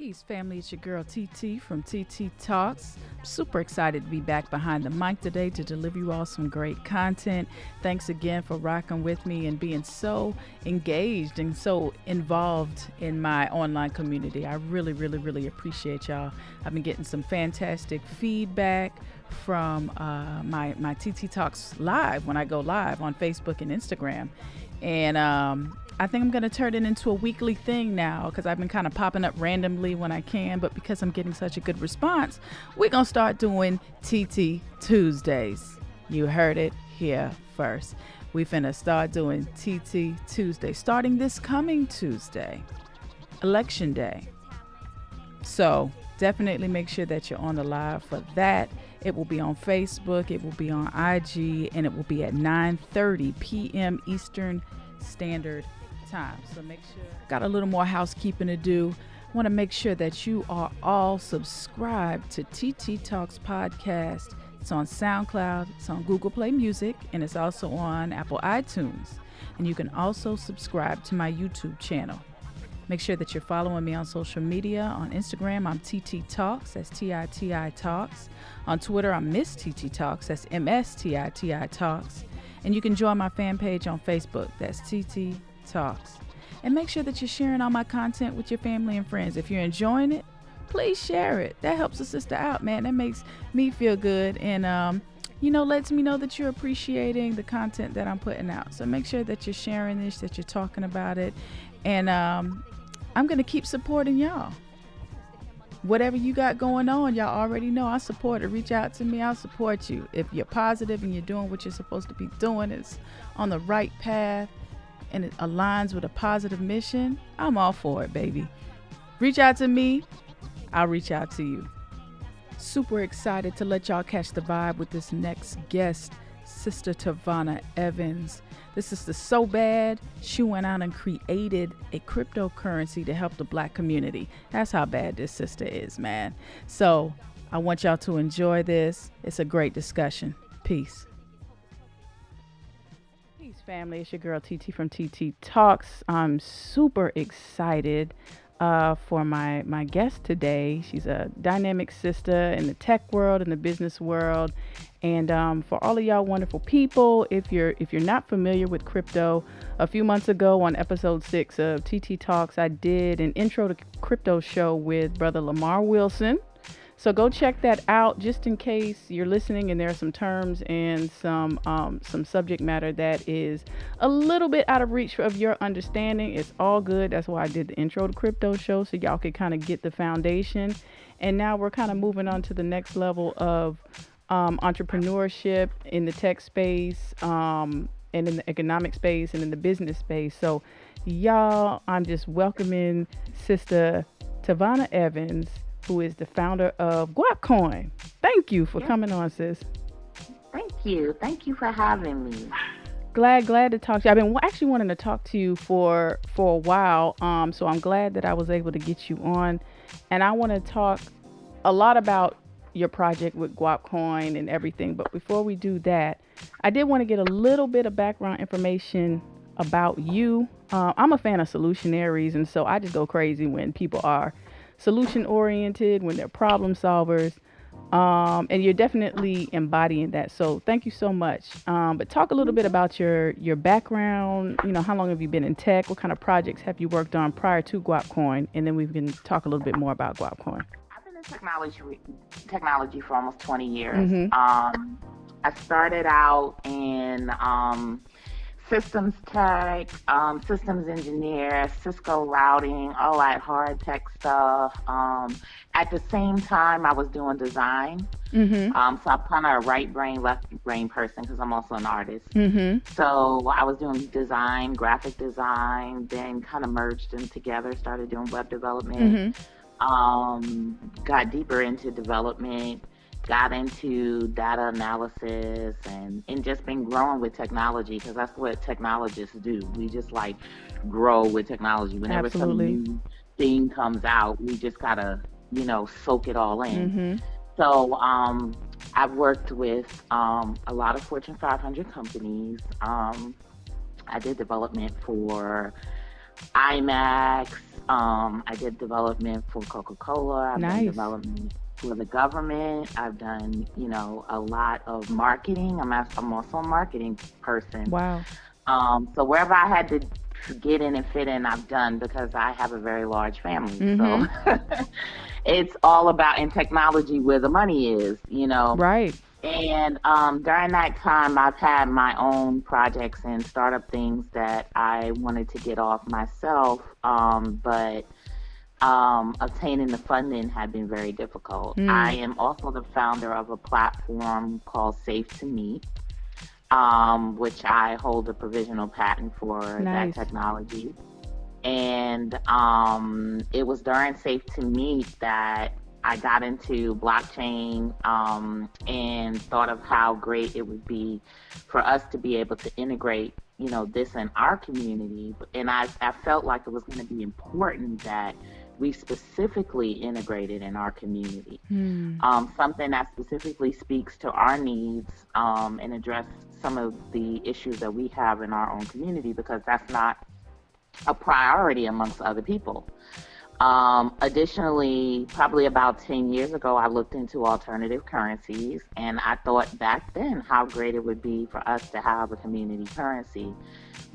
Peace, family. It's your girl TiTi from TiTi Talks. Super excited to be back behind the mic today to deliver you all some great content. Thanks again for rocking with me and being so engaged and so involved in my online community. I really, really, really appreciate y'all. I've been getting some fantastic feedback from uh, my my TiTi Talks live when I go live on Facebook and Instagram, and um, I think I'm going to turn it into a weekly thing now because I've been kind of popping up randomly when I can. But because I'm getting such a good response, we're going to start doing TiTi Tuesdays. You heard it here first. We finna start doing TiTi Tuesday starting this coming Tuesday, Election Day. So definitely make sure that you're on the live for that. It will be on Facebook, it will be on IG, and it will be at 9:30 p.m. Eastern Standard time. So make sure. Got a little more housekeeping to do. Want to make sure that you are all subscribed to TiTi Talks podcast. It's on SoundCloud, it's on Google Play Music, and it's also on Apple iTunes. And you can also subscribe to my YouTube channel. Make sure that you're following me on social media. On Instagram, I'm TiTi Talks, that's T I T I Talks. On Twitter, I'm Miss TiTi Talks, that's M S T I T I Talks. And you can join my fan page on Facebook, that's TiTi Talks. And make sure that you're sharing all my content with your family and friends. If you're enjoying it, please share it. That helps a sister out, man. That makes me feel good and um, you know, lets me know that you're appreciating the content that I'm putting out. So make sure that you're sharing this, that you're talking about it. And um, I'm going to keep supporting y'all. Whatever you got going on, y'all already know I support it. Reach out to me, I'll support you. If you're positive and you're doing what you're supposed to be doing, it's on the right path, and it aligns with a positive mission, I'm all for it, baby. Reach out to me, I'll reach out to you. Super excited to let y'all catch the vibe with this next guest, Sister Tavonia Evans. This is the so bad she went out and created a cryptocurrency to help the black community. That's how bad this sister is, man. So I want y'all to enjoy this. It's a great discussion. Peace family. It's your girl TiTi from TiTi Talks. I'm super excited uh, for my my guest today. She's a dynamic sister in the tech world, in the business world, and um, for all of y'all wonderful people, if you're if you're not familiar with crypto, a few months ago on episode six of TiTi Talks, I did an intro to crypto show with brother Lamar Wilson. So go check that out just in case you're listening and there are some terms and some um, some subject matter that is a little bit out of reach of your understanding. It's all good. That's why I did the intro to crypto show so y'all could kind of get the foundation. And now we're kind of moving on to the next level of um, entrepreneurship in the tech space um, and in the economic space and in the business space. So y'all, I'm just welcoming Sister Tavonia Evans who is the founder of Guapcoin. Thank you for coming on, sis. Thank you. Thank you for having me. Glad, glad to talk to you. I've been actually wanting to talk to you for for a while. Um, so I'm glad that I was able to get you on, and I want to talk a lot about your project with Guapcoin and everything. But before we do that, I did want to get a little bit of background information about you. Uh, I'm a fan of solutionaries, and so I just go crazy when people are solution oriented, when they're problem solvers. Um, and you're definitely embodying that. So thank you so much. Um, but talk a little bit about your your background. You know, how long have you been in tech? What kind of projects have you worked on prior to Guapcoin? And then we can talk a little bit more about Guapcoin. I've been in technology technology for almost 20 years. Mm-hmm. Um, I started out in um, systems tech, um, systems engineer, Cisco routing, all that hard tech stuff. Um, at the same time, I was doing design. Mm-hmm. Um, so I'm kind of a right brain, left brain person because I'm also an artist. Mm-hmm. So I was doing design, graphic design, then kind of merged them together, started doing web development. Mm-hmm. Um, got deeper into development got into data analysis and, and just been growing with technology because that's what technologists do. We just like grow with technology. Whenever Absolutely. some new thing comes out, we just gotta, you know, soak it all in. Mm-hmm. So um, I've worked with um, a lot of Fortune 500 companies. Um, I did development for IMAX, Um, I did development for Coca Cola. I've nice. done development for the government. I've done, you know, a lot of marketing. I'm, I'm also a marketing person. Wow. Um, so wherever I had to get in and fit in, I've done because I have a very large family. Mm-hmm. So it's all about in technology where the money is, you know. Right. And um, during that time, I've had my own projects and startup things that I wanted to get off myself, um, but um, obtaining the funding had been very difficult. Mm. I am also the founder of a platform called Safe to Meet, um, which I hold a provisional patent for nice. that technology. And um, it was during Safe to Meet that I got into blockchain um, and thought of how great it would be for us to be able to integrate, you know, this in our community. And I, I felt like it was going to be important that we specifically integrated in our community. Hmm. Um, something that specifically speaks to our needs um, and address some of the issues that we have in our own community because that's not a priority amongst other people. Um, additionally, probably about 10 years ago, I looked into alternative currencies and I thought back then how great it would be for us to have a community currency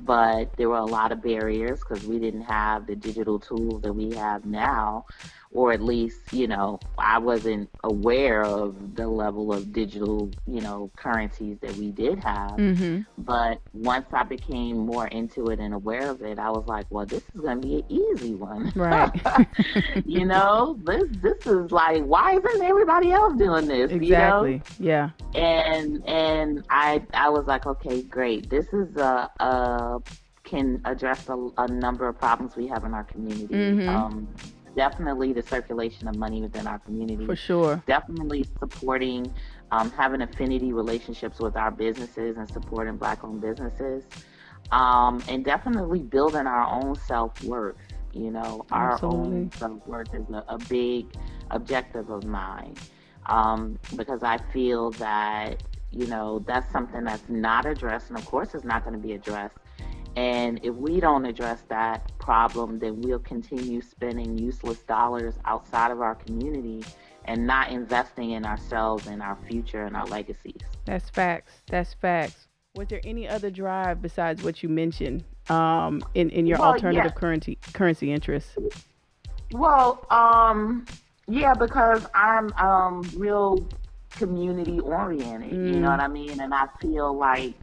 but there were a lot of barriers because we didn't have the digital tools that we have now, or at least, you know, I wasn't aware of the level of digital, you know, currencies that we did have. Mm-hmm. But once I became more into it and aware of it, I was like, well, this is going to be an easy one. Right. you know, this this is like, why isn't everybody else doing this? Exactly. You know? Yeah. And and I I was like, okay, great. This is a, a can address a, a, number of problems we have in our community. Mm-hmm. Um, definitely the circulation of money within our community. For sure. Definitely supporting, um, having affinity relationships with our businesses and supporting black owned businesses. Um, and definitely building our own self worth. You know, Absolutely. our own self worth is a, a, big objective of mine um, because I feel that, you know, that's something that's not addressed. And of course, it's not going to be addressed and if we don't address that problem, then we'll continue spending useless dollars outside of our community and not investing in ourselves and our future and our legacies. That's facts. That's facts. Was there any other drive besides what you mentioned um, in in your well, alternative yeah. currency currency interests? Well, um, yeah, because I'm um, real community oriented. Mm. You know mm. what I mean? And I feel like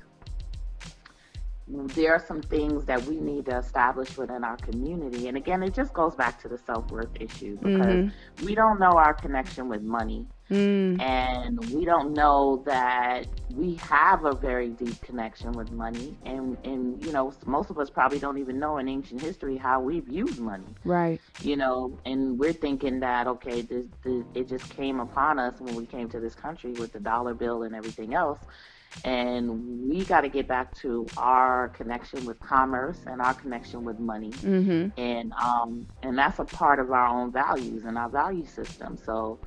there are some things that we need to establish within our community. And again, it just goes back to the self worth issue because mm-hmm. we don't know our connection with money. Mm. And we don't know that we have a very deep connection with money. And, and, you know, most of us probably don't even know in ancient history how we've used money. Right. You know, and we're thinking that, okay, this, this, it just came upon us when we came to this country with the dollar bill and everything else and we got to get back to our connection with commerce and our connection with money mm-hmm. and um and that's a part of our own values and our value system so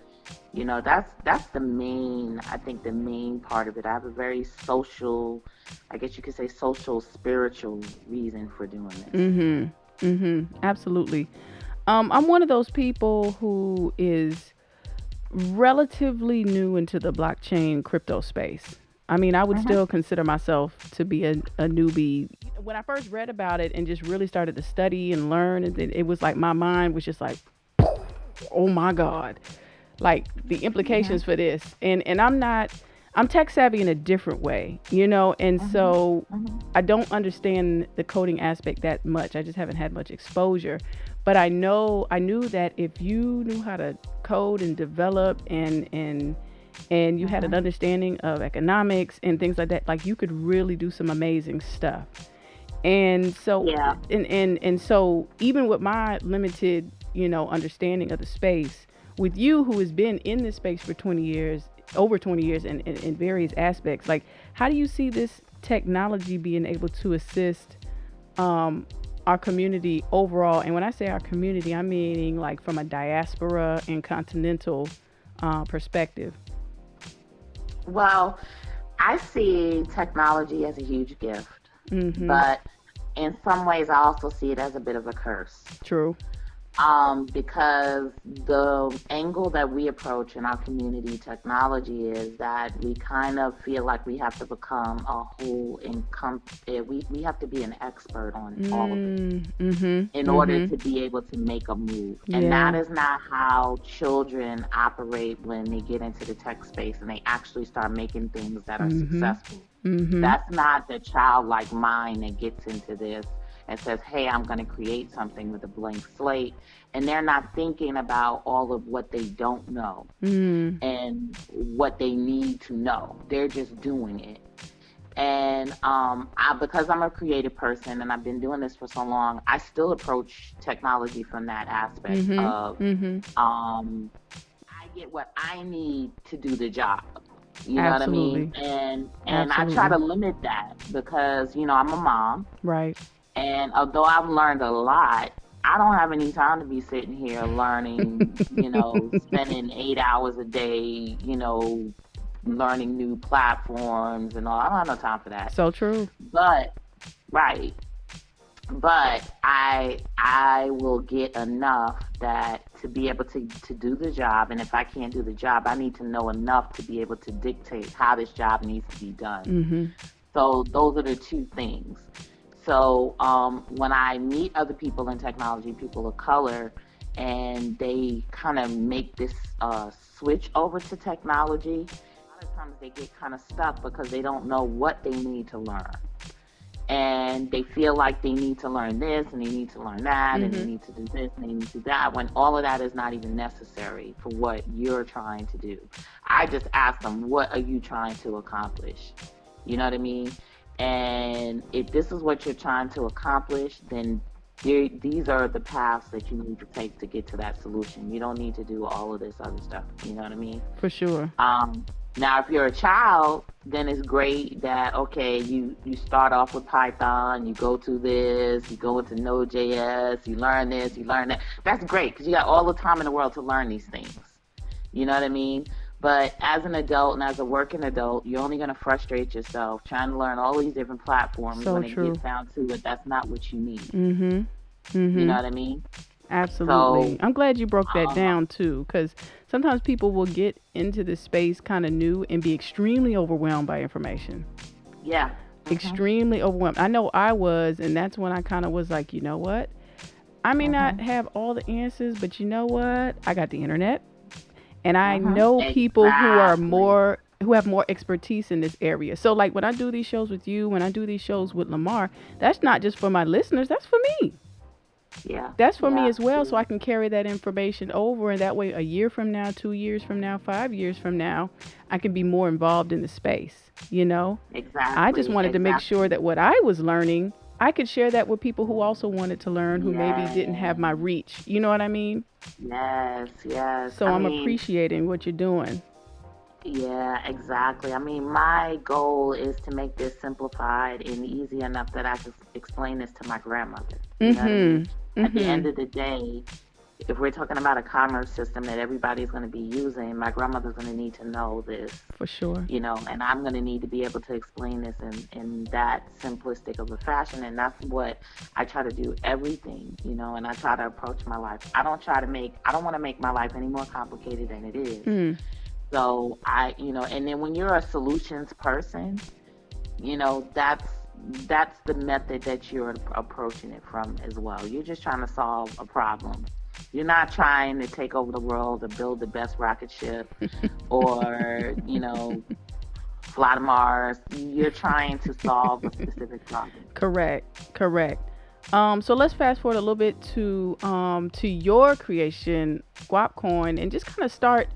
you know that's that's the main i think the main part of it. I have a very social i guess you could say social spiritual reason for doing this mm-hmm. Mm-hmm. Absolutely. Um i'm one of those people who is relatively new into the blockchain crypto space. I mean, I would uh-huh. still consider myself to be a, a, newbie. When I first read about it and just really started to study and learn, it, it was like my mind was just like, oh my God, like the implications yeah. for this. And and I'm not, I'm tech savvy in a different way, you know, and uh-huh. so uh-huh. I don't understand the coding aspect that much. I just haven't had much exposure. But I know, I knew that if you knew how to code and develop and and and you had an uh-huh. understanding of economics and things like that, like you could really do some amazing stuff. And so, yeah. and, and, and so even with my limited, you know, understanding of the space, with you who has been in this space for 20 years, over 20 years in, in, in various aspects, like how do you see this technology being able to assist um, our community overall? And when I say our community, I'm meaning like from a diaspora and continental uh, perspective. Well, I see technology as a huge gift, mm-hmm. but in some ways, I also see it as a bit of a curse. True. Um, because the angle that we approach in our community technology is that we kind of feel like we have to become a whole income. Eh, we, we have to be an expert on mm, all of it mm-hmm, in mm-hmm. order to be able to make a move. And that is not how children operate when they get into the tech space and they actually start making things that are mm-hmm. successful. Mm-hmm. That's not the childlike mind that gets into this and says, hey, I'm going to create something with a blank slate. And they're not thinking about all of what they don't know mm. and what they need to know. They're just doing it. And um, I, because I'm a creative person and I've been doing this for so long, I still approach technology from that aspect mm-hmm. of mm-hmm. Um, I get what I need to do the job. You know Absolutely. what I mean? And and Absolutely. I try to limit that because you know I'm a mom. Right. And although I've learned a lot, I don't have any time to be sitting here learning, you know, spending eight hours a day, you know, learning new platforms and all. I don't have no time for that. So true. But right. But I I will get enough that to be able to, to do the job and if I can't do the job, I need to know enough to be able to dictate how this job needs to be done. Mm-hmm. So those are the two things. So um, when I meet other people in technology, people of color, and they kind of make this uh, switch over to technology, a lot of times they get kind of stuck because they don't know what they need to learn. And they feel like they need to learn this and they need to learn that mm-hmm. and they mm-hmm. need to do this and they need to do that when all of that is not even necessary for what you're trying to do. I just ask them, what are you trying to accomplish? You know what I mean? And if this is what you're trying to accomplish, then these are the paths that you need to take to get to that solution. You don't need to do all of this other stuff. You know what I mean? For sure. Um, now, if you're a child, then it's great that okay, you you start off with Python, you go to this, you go into Node.js, you learn this, you learn that. That's great because you got all the time in the world to learn these things. You know what I mean? But as an adult and as a working adult, you're only going to frustrate yourself trying to learn all these different platforms so when true. it gets down to it. That's not what you need. Mm-hmm. Mm-hmm. You know what I mean? Absolutely. So, I'm glad you broke that um, down too, because sometimes people will get into the space kind of new and be extremely overwhelmed by information. Yeah. Mm-hmm. Extremely overwhelmed. I know I was, and that's when I kind of was like, you know what? I may not mm-hmm. have all the answers, but you know what? I got the internet. And I uh-huh. know people exactly. who are more who have more expertise in this area. So like when I do these shows with you, when I do these shows with Lamar, that's not just for my listeners, that's for me. Yeah. That's for yeah, me as well so I can carry that information over and that way a year from now, 2 years from now, 5 years from now, I can be more involved in the space, you know? Exactly. I just wanted exactly. to make sure that what I was learning I could share that with people who also wanted to learn who yes. maybe didn't have my reach. You know what I mean? Yes, yes. So I am mean, appreciating what you're doing. Yeah, exactly. I mean, my goal is to make this simplified and easy enough that I can explain this to my grandmother. Mm-hmm. I mean? mm-hmm. At the end mm-hmm. of the day, if we're talking about a commerce system that everybody's going to be using, my grandmother's going to need to know this. For sure. You know, and I'm going to need to be able to explain this in, in that simplistic of a fashion. And that's what I try to do everything, you know, and I try to approach my life. I don't try to make, I don't want to make my life any more complicated than it is. Mm. So I, you know, and then when you're a solutions person, you know, that's, that's the method that you're approaching it from as well. You're just trying to solve a problem you're not trying to take over the world or build the best rocket ship or, you know, fly to Mars. You're trying to solve a specific problem. Correct. Correct. Um, so let's fast forward a little bit to um, to your creation, Guapcoin, and just kind of start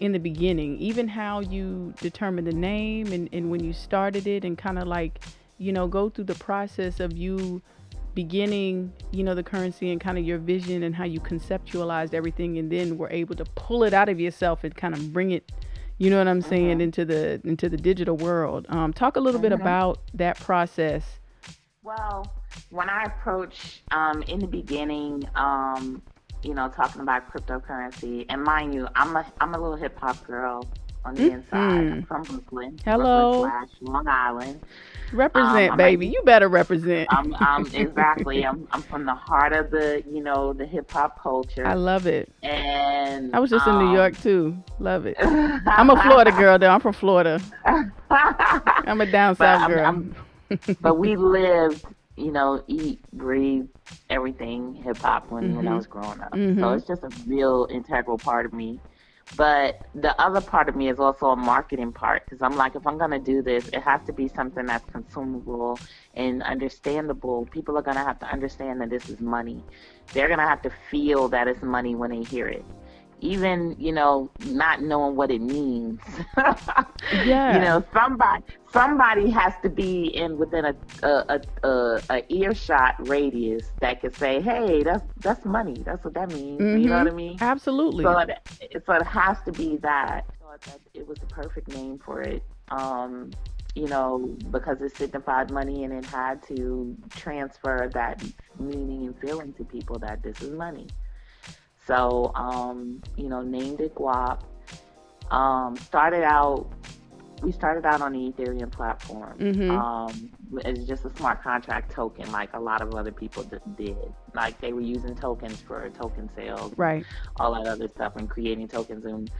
in the beginning, even how you determined the name and, and when you started it, and kind of like, you know, go through the process of you beginning, you know, the currency and kind of your vision and how you conceptualized everything, and then were able to pull it out of yourself and kind of bring it, you know what I'm saying, mm-hmm. into the into the digital world. Um, talk a little mm-hmm. bit about that process. Well, when I approach um, in the beginning, um, you know, talking about cryptocurrency, and mind you, I'm a I'm a little hip hop girl. on the mm-hmm. inside. I'm from Brooklyn. Hello. Brooklyn slash Long Island. Represent, um, baby. Like, you better represent. I'm, I'm exactly. I'm, I'm from the heart of the, you know, the hip hop culture. I love it. And I was just um, in New York too. Love it. I'm a Florida girl, though. I'm from Florida. I'm a down south girl. I'm, I'm, but we lived, you know, eat, breathe, everything hip hop when, mm-hmm. when I mm-hmm. was growing up. Mm-hmm. So it's just a real integral part of me. But the other part of me is also a marketing part because I'm like, if I'm going to do this, it has to be something that's consumable and understandable. People are going to have to understand that this is money. They're going to have to feel that it's money when they hear it even you know not knowing what it means. Yeah. You know somebody somebody has to be in within a a, a, a earshot radius that could say hey that's that's money. That's what that means. Mm-hmm. you know what i mm-hmm. mean? Absolutely. So it, so it has to be that it was the perfect name for it. Um you know, because it signified money and it had to transfer that meaning and feeling to people that this is money. So, um, you know, named it Guap. Um, started out, we started out on the Ethereum platform. Mm-hmm. Um, it's just a smart contract token, like a lot of other people did. Like they were using tokens for token sales, right? All that other stuff, and creating tokens. And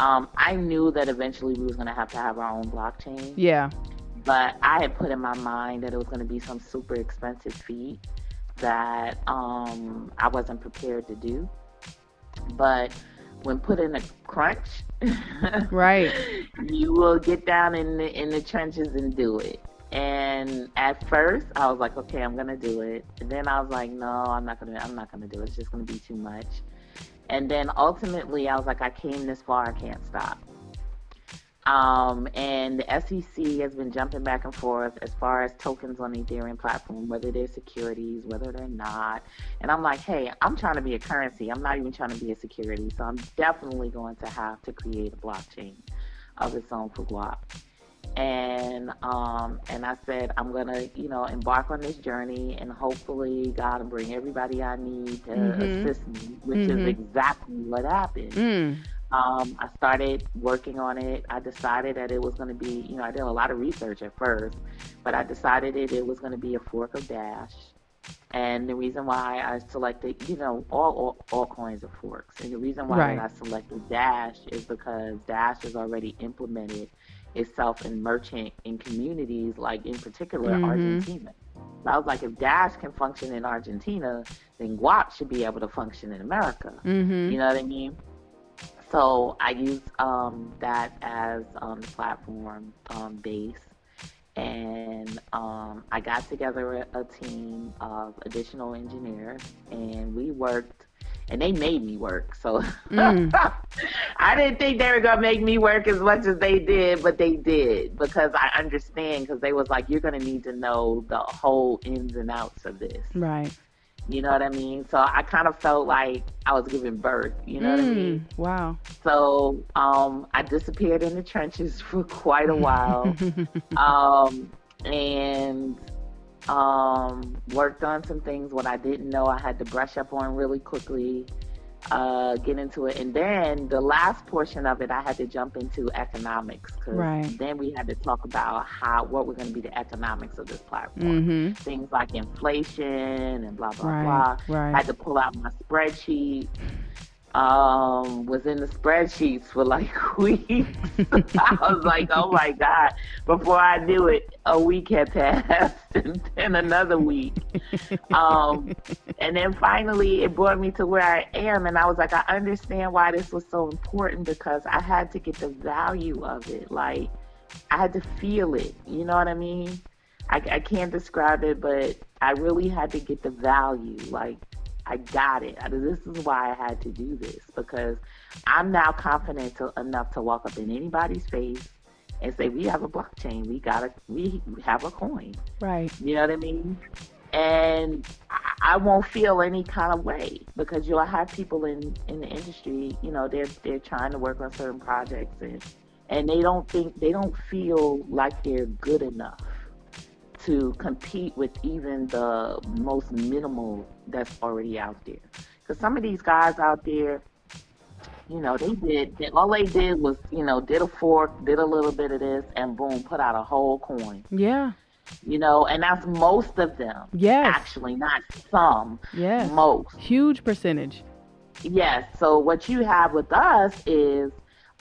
um, I knew that eventually we was going to have to have our own blockchain. Yeah. But I had put in my mind that it was going to be some super expensive feat that um, I wasn't prepared to do. But when put in a crunch, right, you will get down in the in the trenches and do it. And at first, I was like, okay, I'm gonna do it. And then I was like, no, I'm not gonna. I'm not gonna do it. It's just gonna be too much. And then ultimately, I was like, I came this far. I can't stop. Um, and the SEC has been jumping back and forth as far as tokens on the Ethereum platform, whether they're securities, whether they're not. And I'm like, hey, I'm trying to be a currency. I'm not even trying to be a security. So I'm definitely going to have to create a blockchain of its own for Guap. And um, and I said I'm gonna, you know, embark on this journey, and hopefully God will bring everybody I need to mm-hmm. assist me, which mm-hmm. is exactly what happened. Mm. Um, I started working on it. I decided that it was going to be, you know, I did a lot of research at first, but I decided it, it was going to be a fork of Dash. And the reason why I selected, you know, all, all, all coins are forks. And the reason why right. I selected Dash is because Dash has already implemented itself in merchant in communities, like in particular mm-hmm. Argentina. So I was like, if Dash can function in Argentina, then Guap should be able to function in America. Mm-hmm. You know what I mean? So I use um, that as um, the platform um, base. And um, I got together a, a team of additional engineers, and we worked and they made me work. So mm. I didn't think they were gonna make me work as much as they did, but they did because I understand because they was like, you're gonna need to know the whole ins and outs of this. Right. You know what I mean? So I kind of felt like I was giving birth. You know mm, what I mean? Mm, wow. So um, I disappeared in the trenches for quite a while, um, and um, worked on some things what I didn't know I had to brush up on really quickly uh, get into it. And then the last portion of it, I had to jump into economics because right. then we had to talk about how what were going to be the economics of this platform. Mm-hmm. Things like inflation and blah blah right. blah. Right. I had to pull out my spreadsheet um, was in the spreadsheets for like weeks. I was like, oh my God. Before I knew it, a week had passed and then another week. Um, and then finally, it brought me to where I am. And I was like, I understand why this was so important because I had to get the value of it. Like, I had to feel it. You know what I mean? I, I can't describe it, but I really had to get the value. Like, I got it. This is why I had to do this because I'm now confident to, enough to walk up in anybody's face and say, "We have a blockchain. We got a we have a coin." Right. You know what I mean? And I won't feel any kind of way because you'll have people in in the industry. You know, they're they're trying to work on certain projects and and they don't think they don't feel like they're good enough to compete with even the most minimal that's already out there. Because some of these guys out there, You know, they did, they, all they did was, you know, did a fork, did a little bit of this, and boom, put out a whole coin. Yeah. You know, and that's most of them. Yes. Actually, not some. Yes. Most. Huge percentage. Yes. So what you have with us is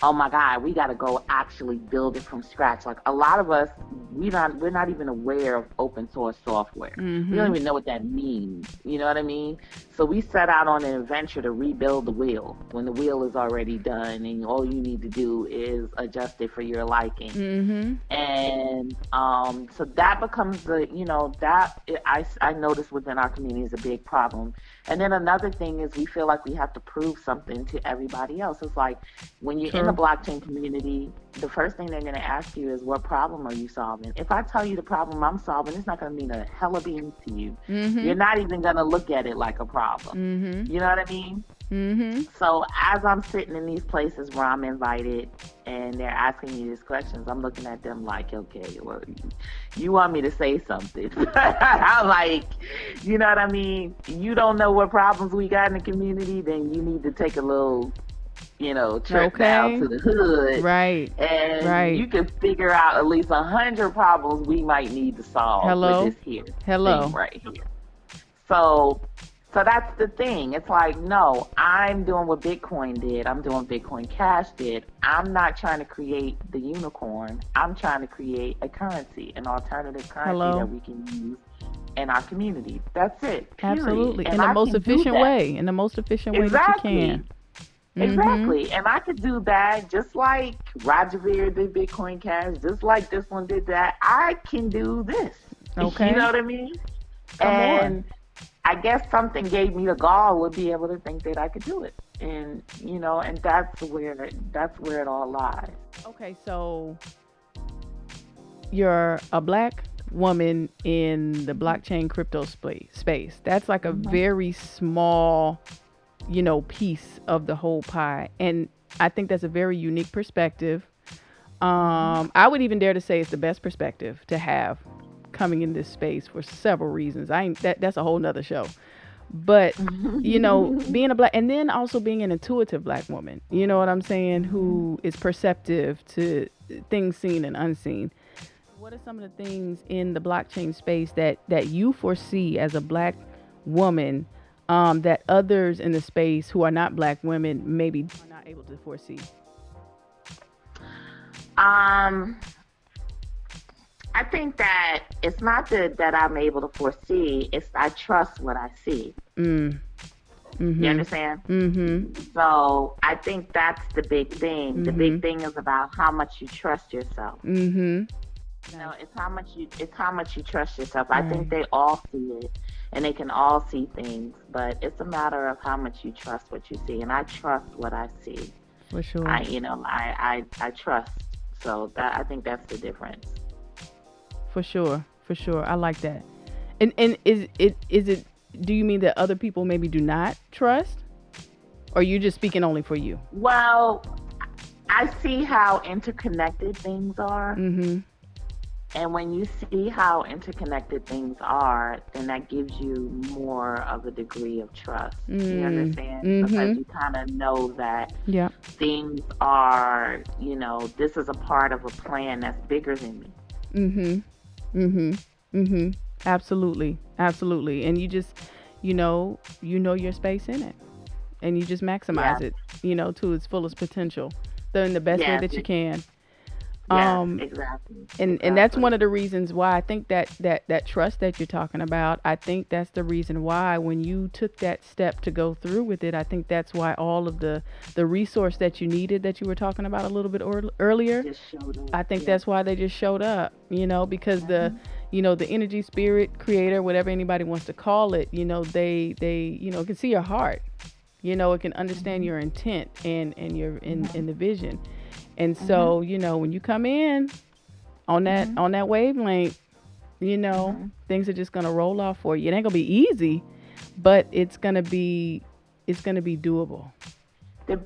oh my god we got to go actually build it from scratch. Like a lot of us we not we're not even aware of open source software. Mm-hmm. we don't even know what that means. You know what i mean? So we set out on an adventure to rebuild the wheel. When the wheel is already done and all you need to do is adjust it for your liking. Mm-hmm. and um, so that becomes the you know that I, I notice within our community is a big problem and then another thing is we feel like we have to prove something to everybody else. It's like when you're True. in the blockchain community, the first thing they're going to ask you is, what problem are you solving? If I tell you the problem I'm solving, it's not going to mean a hell of beans to you. Mm-hmm. You're not even going to look at it like a problem. Mm-hmm. You know what I mean? Mm-hmm. So as I'm sitting in these places where I'm invited and they're asking me these questions, I'm looking at them like, okay, well, you, want me to say something? I'm like, you know what I mean? You don't know what problems we got in the community, then you need to take a little, you know, trip okay. down to the hood, right? And right. you can figure out at least a hundred problems we might need to solve Hello? with this here, hello, right here. So so that's the thing. It's like, no, I'm doing what Bitcoin did. I'm doing Bitcoin Cash did. I'm not trying to create the unicorn. I'm trying to create a currency, an alternative currency Hello? that we can use in our community. That's it. Period. Absolutely. And in the I most efficient way. In the most efficient exactly. way that you can. Mm-hmm. Exactly. And I could do that just like Roger Ver did Bitcoin Cash, just like this one did that. I can do this. Okay. You know what I mean? Come and on. I guess something gave me the gall to be able to think that I could do it. And you know, and that's where that's where it all lies. Okay, so you're a black woman in the blockchain crypto space. That's like a mm-hmm. very small, you know, piece of the whole pie. And I think that's a very unique perspective. Um, I would even dare to say it's the best perspective to have coming in this space for several reasons. I ain't that that's a whole nother show. But you know, being a black and then also being an intuitive black woman, you know what I'm saying, who is perceptive to things seen and unseen. What are some of the things in the blockchain space that that you foresee as a black woman um, that others in the space who are not black women maybe are not able to foresee? Um, I think that it's not that, that I'm able to foresee, it's I trust what I see. Mm. Mm-hmm. You understand? Mm-hmm. So I think that's the big thing. Mm-hmm. The big thing is about how much you trust yourself. Mm-hmm. You know, it's how much you it's how much you trust yourself. Right. I think they all see it and they can all see things, but it's a matter of how much you trust what you see. And I trust what I see. For sure. I you know, I I, I trust. So that I think that's the difference for sure, for sure. I like that. And and is it is it? Do you mean that other people maybe do not trust, or you just speaking only for you? Well, I see how interconnected things are. Mm-hmm. And when you see how interconnected things are, then that gives you more of a degree of trust. Mm-hmm. You understand? Mm-hmm. Because you kind of know that yeah. things are, you know, this is a part of a plan that's bigger than me. Mm-hmm. Mm-hmm. Mm-hmm. Absolutely. Absolutely. And you just, you know, you know your space in it. And you just maximize yeah. it, you know, to its fullest potential. So in the best way that you can. Yes, um, exactly. And exactly. and that's one of the reasons why I think that that that trust that you're talking about. I think that's the reason why when you took that step to go through with it, I think that's why all of the the resource that you needed that you were talking about a little bit or, earlier. I think yeah. that's why they just showed up. You know, because mm-hmm. the you know the energy spirit creator whatever anybody wants to call it you know they they you know can see your heart you know it can understand mm-hmm. your intent and and your in in the vision and so, mm-hmm. you know, when you come in on that mm-hmm. on that wavelength, you know, mm-hmm. things are just gonna roll off for you. It ain't gonna be easy, but it's gonna be it's gonna be doable. The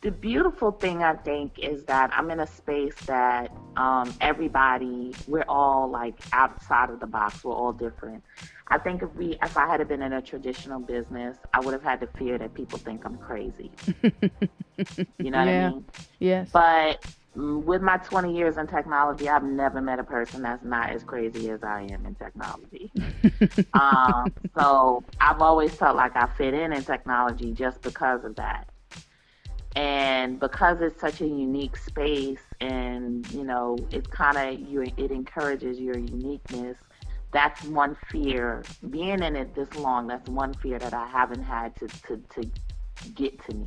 the beautiful thing I think is that I'm in a space that um, everybody we're all like outside of the box. We're all different. I think if we, if I had been in a traditional business, I would have had to fear that people think I'm crazy. you know yeah. what I mean? Yes. But with my 20 years in technology, I've never met a person that's not as crazy as I am in technology. um, so I've always felt like I fit in in technology just because of that. And because it's such a unique space and, you know, it's kind of, you, it encourages your uniqueness. That's one fear. Being in it this long, that's one fear that I haven't had to, to, to get to me.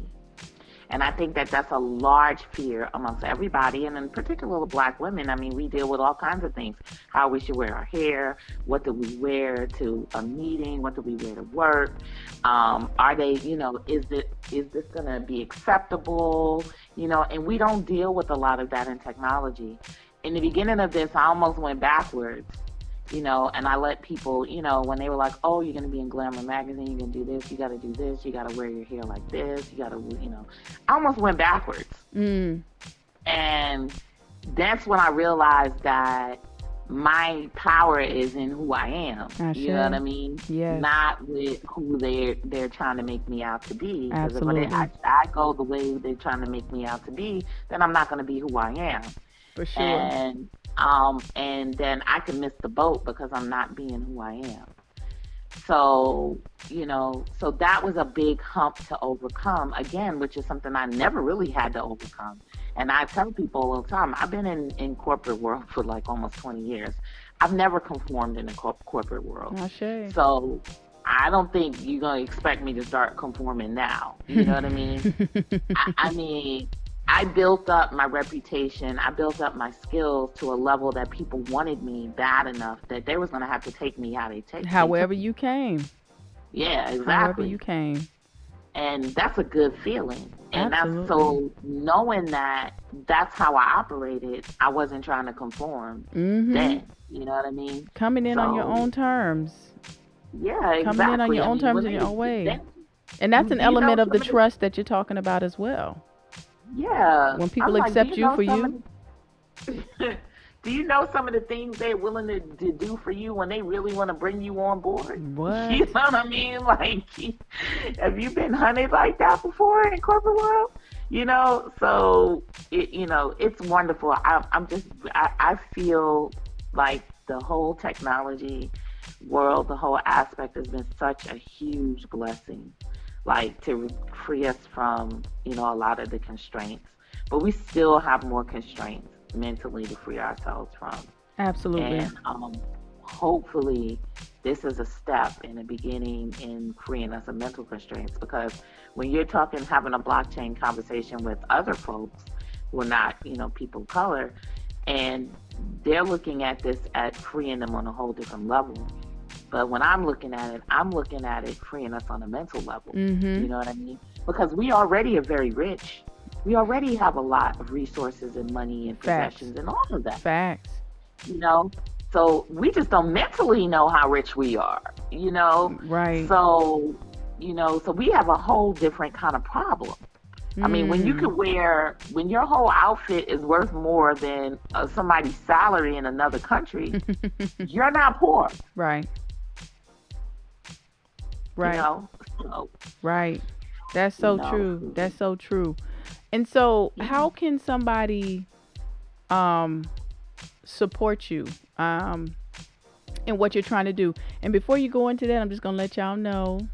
And I think that that's a large fear amongst everybody, and in particular the black women. I mean, we deal with all kinds of things how we should wear our hair, what do we wear to a meeting, what do we wear to work. Um, are they, you know, is it is this going to be acceptable? You know, and we don't deal with a lot of that in technology. In the beginning of this, I almost went backwards you know, and I let people, you know, when they were like, oh, you're going to be in Glamour magazine, you're going to do this, you got to do this, you got to wear your hair like this, you got to, you know, I almost went backwards. Mm. And that's when I realized that my power is in who I am. I you know what I mean? Yes. Not with who they're they're trying to make me out to be. Because if I, I go the way they're trying to make me out to be, then I'm not going to be who I am. For sure. And um, and then I can miss the boat because I'm not being who I am. So, you know, so that was a big hump to overcome again, which is something I never really had to overcome. And I tell people all the time, I've been in, in corporate world for like almost 20 years. I've never conformed in the corporate world. So I don't think you're going to expect me to start conforming now. You know what I mean? I, I mean, I built up my reputation. I built up my skills to a level that people wanted me bad enough that they was gonna have to take me how they take. Me. However you came. Yeah, exactly. However you came. And that's a good feeling. And Absolutely. that's so knowing that that's how I operated. I wasn't trying to conform mm-hmm. then. You know what I mean? Coming in so, on your own terms. Yeah, exactly. Coming in on your I own mean, terms in your own way. Then, and that's an element know, of the trust that you're talking about as well. Yeah. When people accept you, you know for you. The, do you know some of the things they're willing to, to do for you when they really want to bring you on board? What? You know what I mean? Like, have you been hunted like that before in corporate world? You know, so it, you know, it's wonderful. I, I'm just, I, I feel like the whole technology world, the whole aspect has been such a huge blessing like to free us from, you know, a lot of the constraints. But we still have more constraints mentally to free ourselves from. Absolutely. And um, hopefully, this is a step in the beginning in freeing us of mental constraints because when you're talking, having a blockchain conversation with other folks who are not, you know, people of color, and they're looking at this at freeing them on a whole different level. But when I'm looking at it, I'm looking at it freeing us on a mental level. Mm-hmm. You know what I mean? Because we already are very rich. We already have a lot of resources and money and Facts. possessions and all of that. Facts. You know? So we just don't mentally know how rich we are, you know? Right. So, you know, so we have a whole different kind of problem. I mean, when you Mm. could wear, when your whole outfit is worth more than uh, somebody's salary in another country, you're not poor. Right. Right. You know? So, Right. That's so know. true. That's so true. And so Yeah. how can somebody um support you um in what you're trying to do? And before you go into that, I'm just going to let y'all know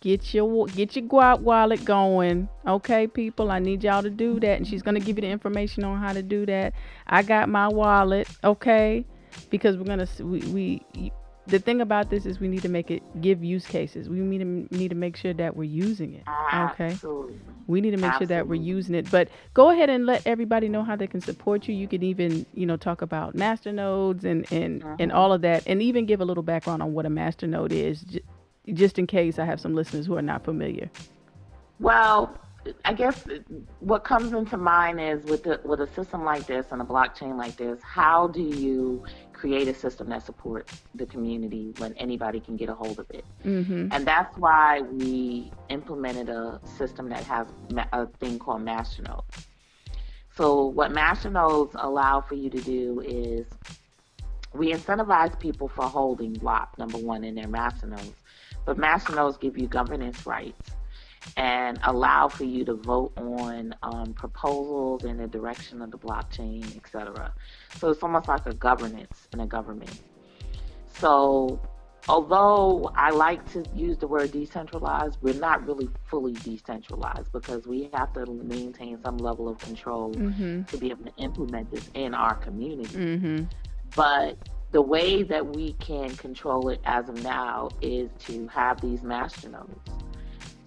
get your get your guap wallet going. Okay, people, I need y'all to do that and she's going to give you the information on how to do that. I got my wallet, okay? Because we're going to we, we the thing about this is we need to make it give use cases. We need to need to make sure that we're using it. Okay. Absolutely. We need to make sure that we're using it. But go ahead and let everybody know how they can support you. You can even, you know, talk about masternodes and and and Mhm. all of that, and even give a little background on what a masternode is, j- just in case I have some listeners who are not familiar. Well, I guess what comes into mind is with the, with a system like this and a blockchain like this, how do you create a system that supports the community when anybody can get a hold of it? Mm-hmm. And that's why we implemented a system that has a thing called masternodes. So what masternodes allow for you to do is we incentivize people for holding block number one, in their masternodes. But masternodes give you governance rights and allow for you to vote on um, proposals in the direction of the blockchain, etc. So it's almost like a governance in a government. So although I like to use the word decentralized, we're not really fully decentralized because we have to maintain some level of control mm-hmm. to be able to implement this in our community. Mm-hmm. But the way that we can control it as of now is to have these master nodes.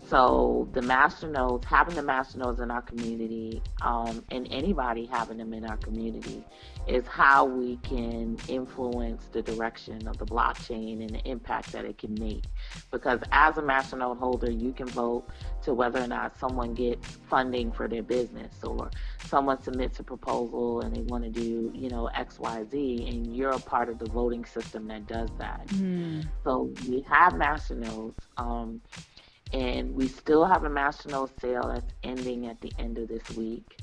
So the master nodes, having the master nodes in our community, um, and anybody having them in our community, is how we can influence the direction of the blockchain and the impact that it can make. Because as a master node holder, you can vote to whether or not someone gets funding for their business, or someone submits a proposal and they want to do, you know, X, Y, Z, and you're a part of the voting system that does that. Mm. So we have master nodes. Um, and we still have a master node sale that's ending at the end of this week.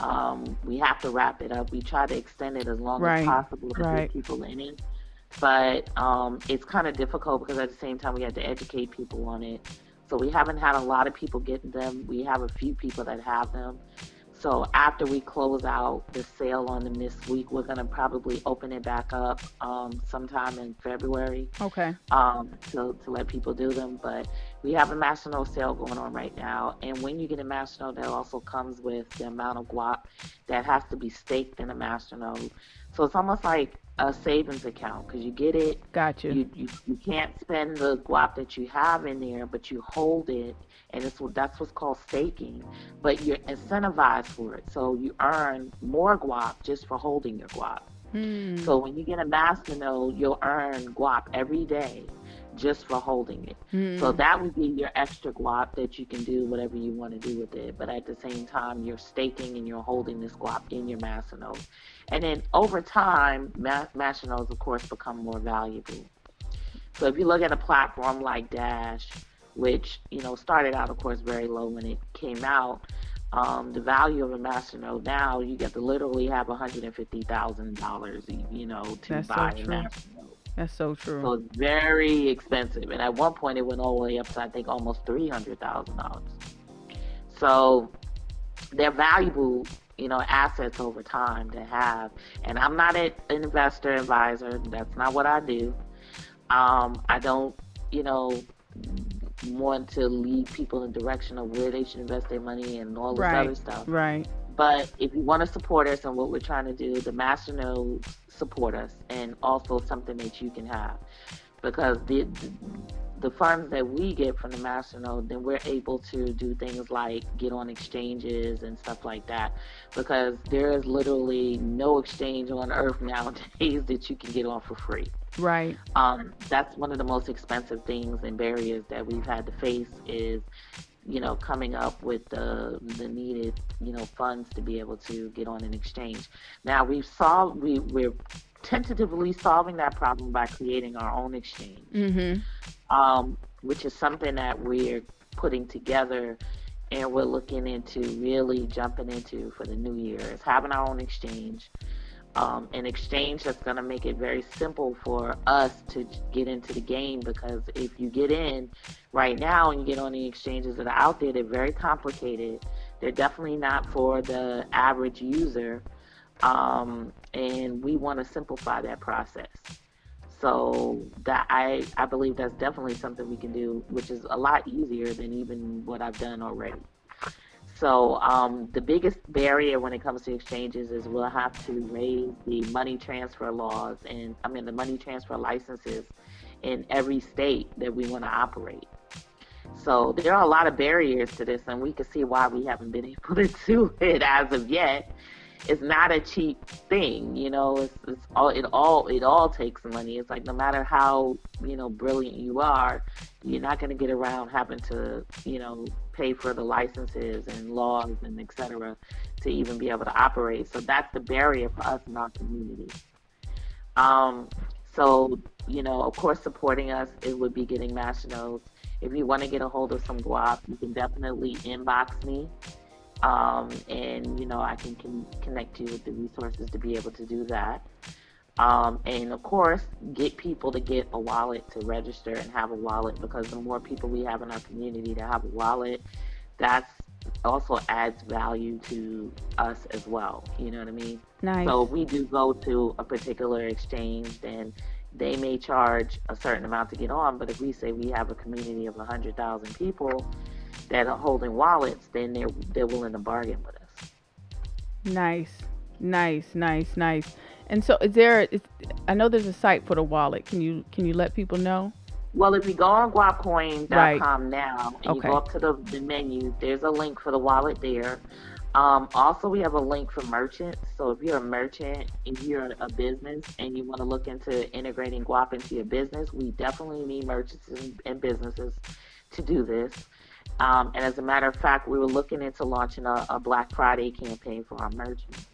Um, we have to wrap it up. We try to extend it as long right. as possible to right. get people in it, but um, it's kind of difficult because at the same time we have to educate people on it. So we haven't had a lot of people getting them. We have a few people that have them. So after we close out the sale on them this week, we're gonna probably open it back up um, sometime in February. Okay. Um, to to let people do them, but we have a Masternode sale going on right now, and when you get a Masternode, that also comes with the amount of guap that has to be staked in a Masternode. So it's almost like a savings account because you get it. Gotcha. You, you you can't spend the guap that you have in there, but you hold it and it's that's what's called staking. But you're incentivized for it, so you earn more guap just for holding your guap. Hmm. So when you get a master node, you'll earn guap every day just for holding it. Hmm. So that would be your extra guap that you can do whatever you want to do with it. But at the same time, you're staking and you're holding this guap in your master node. And then over time, master nodes, of course, become more valuable. So if you look at a platform like Dash, which you know started out, of course, very low when it came out. Um, the value of a masternode now you get to literally have one hundred and fifty thousand dollars, you know, to That's buy so a masternode. That's so true. So it's very expensive, and at one point it went all the way up to I think almost three hundred thousand dollars. So they're valuable, you know, assets over time to have. And I'm not an investor advisor. That's not what I do. Um, I don't, you know, want to lead people in the direction of where they should invest their money and all this right, other stuff. Right. But if you want to support us and what we're trying to do, the master nodes support us and also something that you can have. Because the, the the funds that we get from the master node, then we're able to do things like get on exchanges and stuff like that. Because there is literally no exchange on earth nowadays that you can get on for free. Right. Um, that's one of the most expensive things and barriers that we've had to face is, you know, coming up with the the needed, you know, funds to be able to get on an exchange. Now we've solved we we're tentatively solving that problem by creating our own exchange, mm-hmm. um, which is something that we're putting together and we're looking into really jumping into for the new year is having our own exchange um, an exchange that's going to make it very simple for us to get into the game because if you get in right now and you get on the exchanges that are out there, they're very complicated. They're definitely not for the average user. Um, and we want to simplify that process. So that I, I believe that's definitely something we can do, which is a lot easier than even what I've done already. So um, the biggest barrier when it comes to exchanges is we'll have to raise the money transfer laws and I mean the money transfer licenses in every state that we want to operate. So there are a lot of barriers to this, and we can see why we haven't been able to do it as of yet it's not a cheap thing, you know. It's, it's all it all it all takes money. It's like no matter how you know brilliant you are, you're not going to get around having to you know pay for the licenses and laws and et cetera to even be able to operate. So that's the barrier for us in our community. Um, so you know, of course, supporting us it would be getting nodes. If you want to get a hold of some guap, you can definitely inbox me um, and you know I can, can connect you with the resources to be able to do that. Um, and of course, get people to get a wallet to register and have a wallet because the more people we have in our community to have a wallet, that's also adds value to us as well. You know what I mean? Nice. So we do go to a particular exchange, then they may charge a certain amount to get on. But if we say we have a community of hundred thousand people that are holding wallets, then they're they're willing to bargain with us. Nice, nice, nice, nice. And so, is there? Is, I know there's a site for the wallet. Can you can you let people know? Well, if you go on guapcoin.com right. now and okay. you go up to the, the menu, there's a link for the wallet there. Um, also, we have a link for merchants. So if you're a merchant, if you're a business and you want to look into integrating Guap into your business, we definitely need merchants and, and businesses to do this. Um, and as a matter of fact, we were looking into launching a, a Black Friday campaign for our merchants.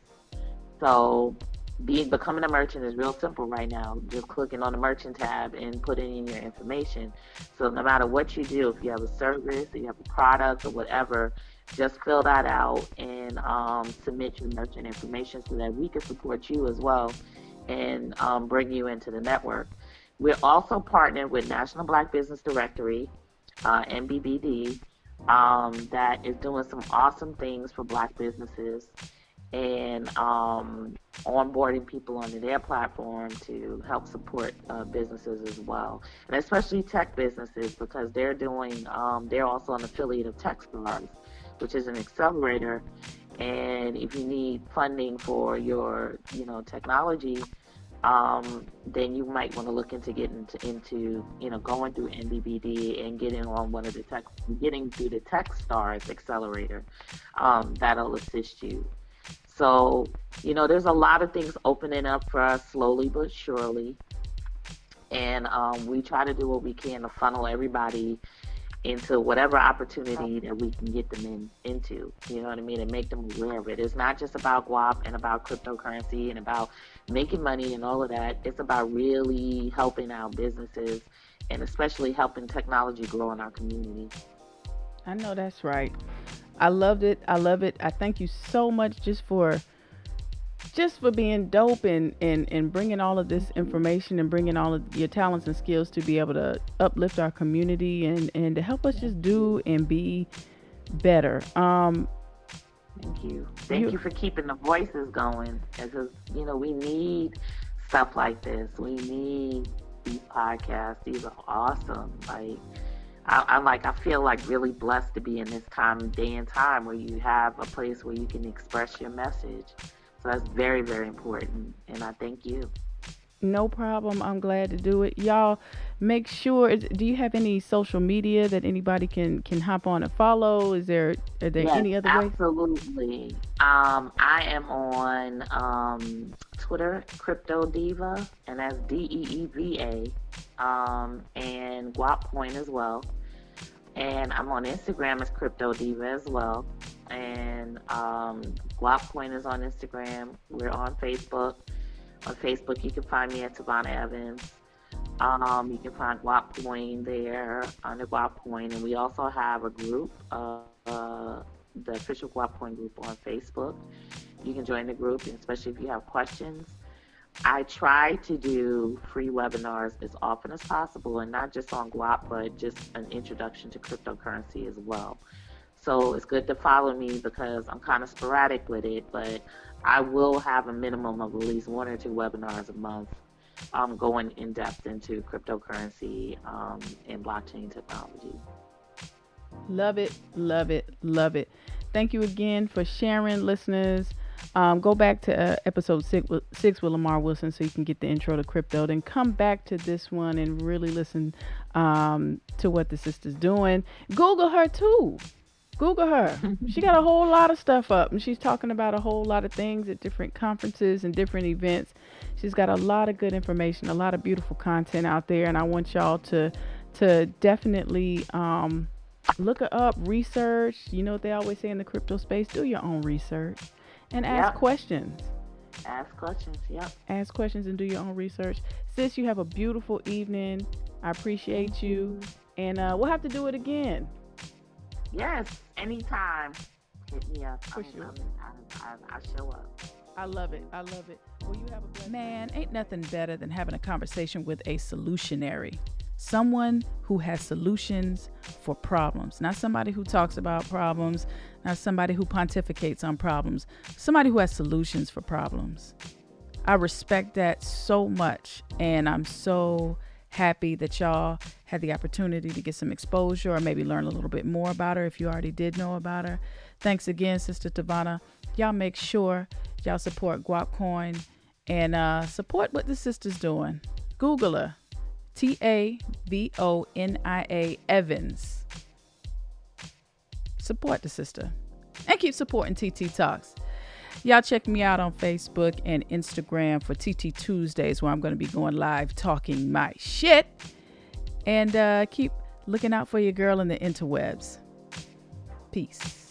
So being becoming a merchant is real simple right now. Just clicking on the merchant tab and putting in your information. So no matter what you do, if you have a service, if you have a product or whatever, just fill that out and um, submit your merchant information so that we can support you as well and um, bring you into the network. We're also partnered with National Black Business Directory, uh, NBBD, um, that is doing some awesome things for black businesses and um, onboarding people onto their platform to help support uh, businesses as well, and especially tech businesses because they're doing um, they're also an affiliate of TechStars, which is an accelerator. And if you need funding for your you know technology, um, then you might want to look into getting into, into you know going through NBBD and getting on one of the tech getting through the TechStars accelerator. Um, that'll assist you so, you know, there's a lot of things opening up for us slowly but surely. And um, we try to do what we can to funnel everybody into whatever opportunity that we can get them in into. You know what I mean? And make them aware of it. It's not just about guap and about cryptocurrency and about making money and all of that. It's about really helping our businesses and especially helping technology grow in our community. I know that's right. I loved it. I love it. I thank you so much just for just for being dope and, and, and bringing all of this information and bringing all of your talents and skills to be able to uplift our community and, and to help us just do and be better. Um, Thank you. Thank you, you for keeping the voices going because, you know, we need stuff like this. We need these podcasts. These are awesome. Like, I, I like I feel like really blessed to be in this time day and time where you have a place where you can express your message. So that's very, very important. And I thank you. No problem. I'm glad to do it. Y'all make sure do you have any social media that anybody can can hop on and follow? Is there are there yes, any other absolutely. ways? Absolutely. Um, I am on um, Twitter, Crypto Deeva, and that's D E E V A, um, and Guap Coin as well. And I'm on Instagram as Crypto Deeva as well. And um, Guap Coin is on Instagram. We're on Facebook. On Facebook, you can find me at Tavonia Evans. Um, you can find Guap there under Guap and we also have a group, uh, uh, the official Guap group on Facebook. You can join the group, especially if you have questions. I try to do free webinars as often as possible, and not just on Guap, but just an introduction to cryptocurrency as well. So it's good to follow me because I'm kind of sporadic with it, but I will have a minimum of at least one or two webinars a month um, going in depth into cryptocurrency um, and blockchain technology. Love it, love it, love it. Thank you again for sharing, listeners. Um, go back to uh, episode six, six with Lamar Wilson so you can get the intro to crypto. Then come back to this one and really listen um, to what the sister's doing. Google her too. Google her. she got a whole lot of stuff up, and she's talking about a whole lot of things at different conferences and different events. She's got a lot of good information, a lot of beautiful content out there, and I want y'all to to definitely um, look her up, research. You know what they always say in the crypto space: do your own research and ask yep. questions. Ask questions. Yep. Ask questions and do your own research. Sis, you have a beautiful evening. I appreciate you, and uh, we'll have to do it again. Yes, anytime. Hit me up. For sure. I, I, I show up. I love it. I love it. Will you have a blessed man? Ain't nothing better than having a conversation with a solutionary. Someone who has solutions for problems. Not somebody who talks about problems, not somebody who pontificates on problems. Somebody who has solutions for problems. I respect that so much. And I'm so happy that y'all had the opportunity to get some exposure or maybe learn a little bit more about her if you already did know about her. Thanks again, Sister Tavonia. Y'all make sure y'all support Guapcoin and uh, support what the sister's doing. Google her. T A V O N I A Evans. Support the sister and keep supporting TiTi Talks. Y'all check me out on Facebook and Instagram for TiTi Tuesdays, where I'm going to be going live talking my shit. And uh, keep looking out for your girl in the interwebs. Peace.